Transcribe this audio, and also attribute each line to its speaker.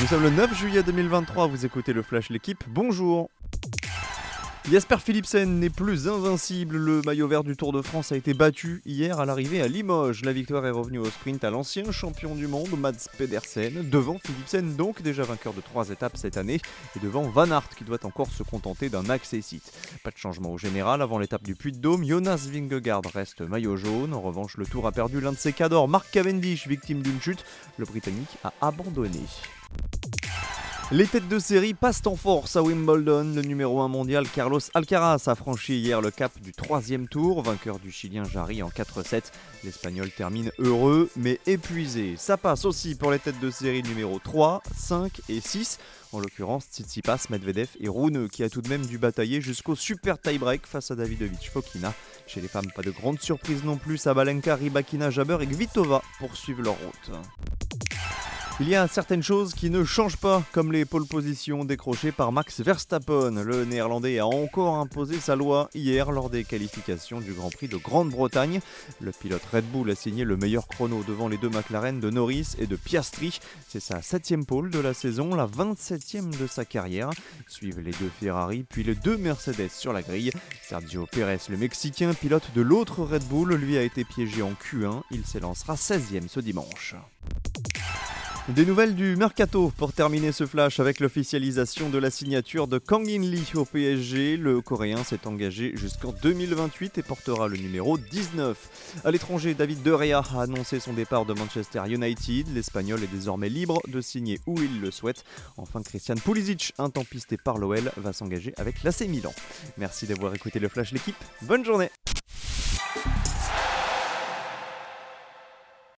Speaker 1: Nous sommes le 9 juillet 2023, vous écoutez le Flash L'équipe, bonjour Jasper Philipsen n'est plus invincible. Le maillot vert du Tour de France a été battu hier à l'arrivée à Limoges. La victoire est revenue au sprint à l'ancien champion du monde, Mads Pedersen, devant Philipsen, donc déjà vainqueur de trois étapes cette année, et devant Van Aert qui doit encore se contenter d'un accessite. Pas de changement au général avant l'étape du Puy-de-Dôme. Jonas Vingegaard reste maillot jaune. En revanche, le Tour a perdu l'un de ses cadors, Mark Cavendish, victime d'une chute. Le Britannique a abandonné. Les têtes de série passent en force à Wimbledon. Le numéro 1 mondial Carlos Alcaraz a franchi hier le cap du troisième tour, vainqueur du Chilien Jarry en 4-7. L'Espagnol termine heureux mais épuisé. Ça passe aussi pour les têtes de série numéro 3, 5 et 6. En l'occurrence, Tsitsipas, Medvedev et Rune qui a tout de même dû batailler jusqu'au super tie-break face à Davidovich Fokina. Chez les femmes, pas de grande surprise non plus. Sabalenka, Ribakina, Jabber et Kvitova poursuivent leur route. Il y a certaines choses qui ne changent pas, comme les pole positions décrochées par Max Verstappen. Le néerlandais a encore imposé sa loi hier lors des qualifications du Grand Prix de Grande-Bretagne. Le pilote Red Bull a signé le meilleur chrono devant les deux McLaren de Norris et de Piastri. C'est sa septième pole de la saison, la 27e de sa carrière. Suivent les deux Ferrari, puis les deux Mercedes sur la grille. Sergio Pérez, le Mexicain, pilote de l'autre Red Bull, lui a été piégé en Q1. Il s'élancera 16e ce dimanche. Des nouvelles du mercato pour terminer ce flash avec l'officialisation de la signature de Kang In Lee au PSG. Le Coréen s'est engagé jusqu'en 2028 et portera le numéro 19. À l'étranger, David De Gea a annoncé son départ de Manchester United. L'Espagnol est désormais libre de signer où il le souhaite. Enfin, Christian Pulisic, intempisté par l'OL, va s'engager avec l'AC Milan. Merci d'avoir écouté le flash l'équipe. Bonne journée